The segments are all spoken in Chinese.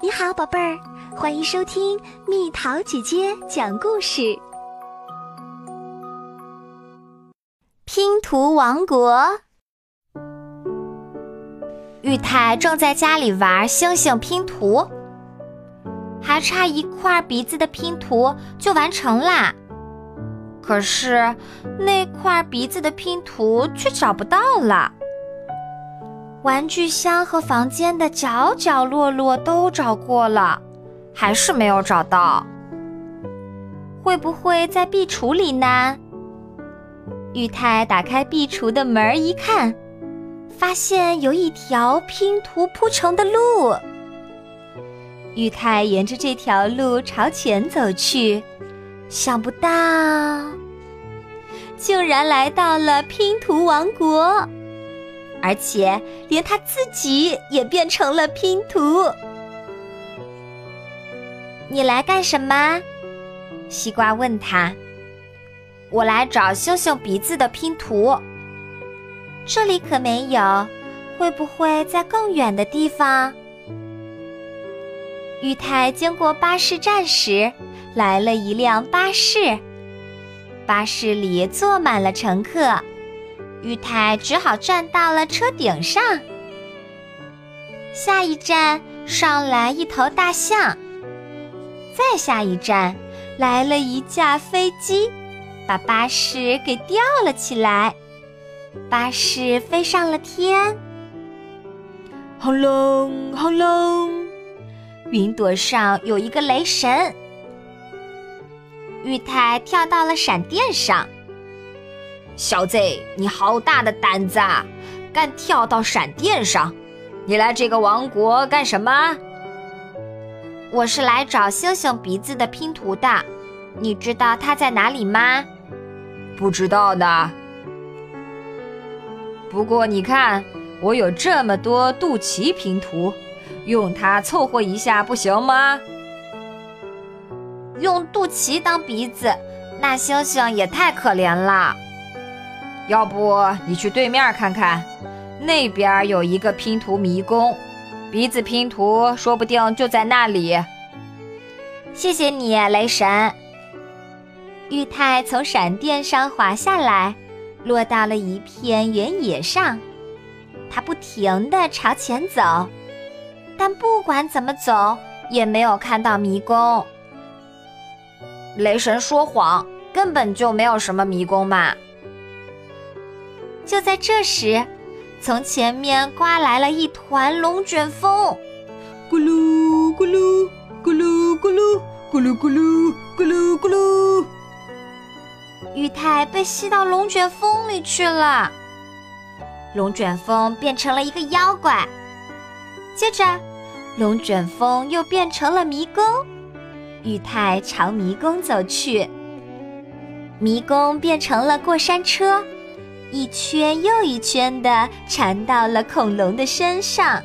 你好，宝贝儿，欢迎收听蜜桃姐姐讲故事。拼图王国，玉太正在家里玩星星拼图，还差一块鼻子的拼图就完成啦。可是那块鼻子的拼图却找不到了。玩具箱和房间的角角落落都找过了，还是没有找到。会不会在壁橱里呢？玉泰打开壁橱的门一看，发现有一条拼图铺成的路。玉泰沿着这条路朝前走去，想不到，竟然来到了拼图王国。而且连他自己也变成了拼图。你来干什么？西瓜问他。我来找星星鼻子的拼图。这里可没有，会不会在更远的地方？玉太经过巴士站时，来了一辆巴士，巴士里坐满了乘客。玉太只好站到了车顶上。下一站上来一头大象，再下一站来了一架飞机，把巴士给吊了起来。巴士飞上了天，轰隆轰隆，云朵上有一个雷神。玉太跳到了闪电上。小子，你好大的胆子啊！敢跳到闪电上？你来这个王国干什么？我是来找星星鼻子的拼图的。你知道它在哪里吗？不知道呢。不过你看，我有这么多肚脐拼图，用它凑合一下不行吗？用肚脐当鼻子，那星星也太可怜了。要不你去对面看看，那边有一个拼图迷宫，鼻子拼图说不定就在那里。谢谢你，雷神。玉泰从闪电上滑下来，落到了一片原野上。他不停地朝前走，但不管怎么走，也没有看到迷宫。雷神说谎，根本就没有什么迷宫嘛。就在这时，从前面刮来了一团龙卷风，咕噜咕噜咕噜咕噜咕噜咕噜咕噜咕噜。玉泰被吸到龙卷风里去了，龙卷风变成了一个妖怪。接着，龙卷风又变成了迷宫，玉泰朝迷宫走去，迷宫变成了过山车。一圈又一圈的缠到了恐龙的身上。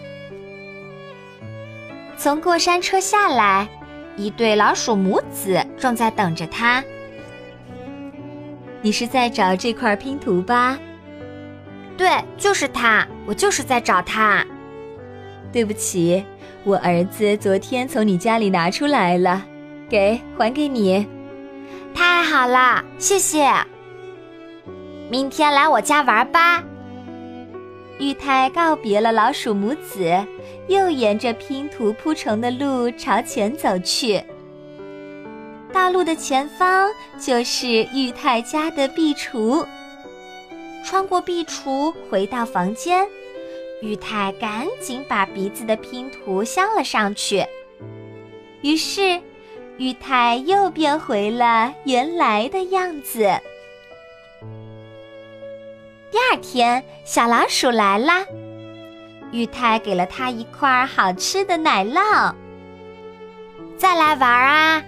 从过山车下来，一对老鼠母子正在等着他。你是在找这块拼图吧？对，就是他，我就是在找他。对不起，我儿子昨天从你家里拿出来了，给还给你。太好了，谢谢。明天来我家玩吧。玉太告别了老鼠母子，又沿着拼图铺成的路朝前走去。道路的前方就是玉泰家的壁橱。穿过壁橱回到房间，玉太赶紧把鼻子的拼图镶了上去。于是，玉太又变回了原来的样子。第二天，小老鼠来啦。玉泰给了他一块好吃的奶酪。再来玩啊！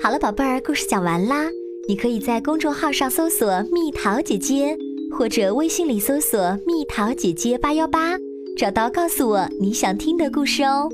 好了，宝贝儿，故事讲完啦。你可以在公众号上搜索“蜜桃姐姐”。或者微信里搜索“蜜桃姐姐八幺八”，找到告诉我你想听的故事哦。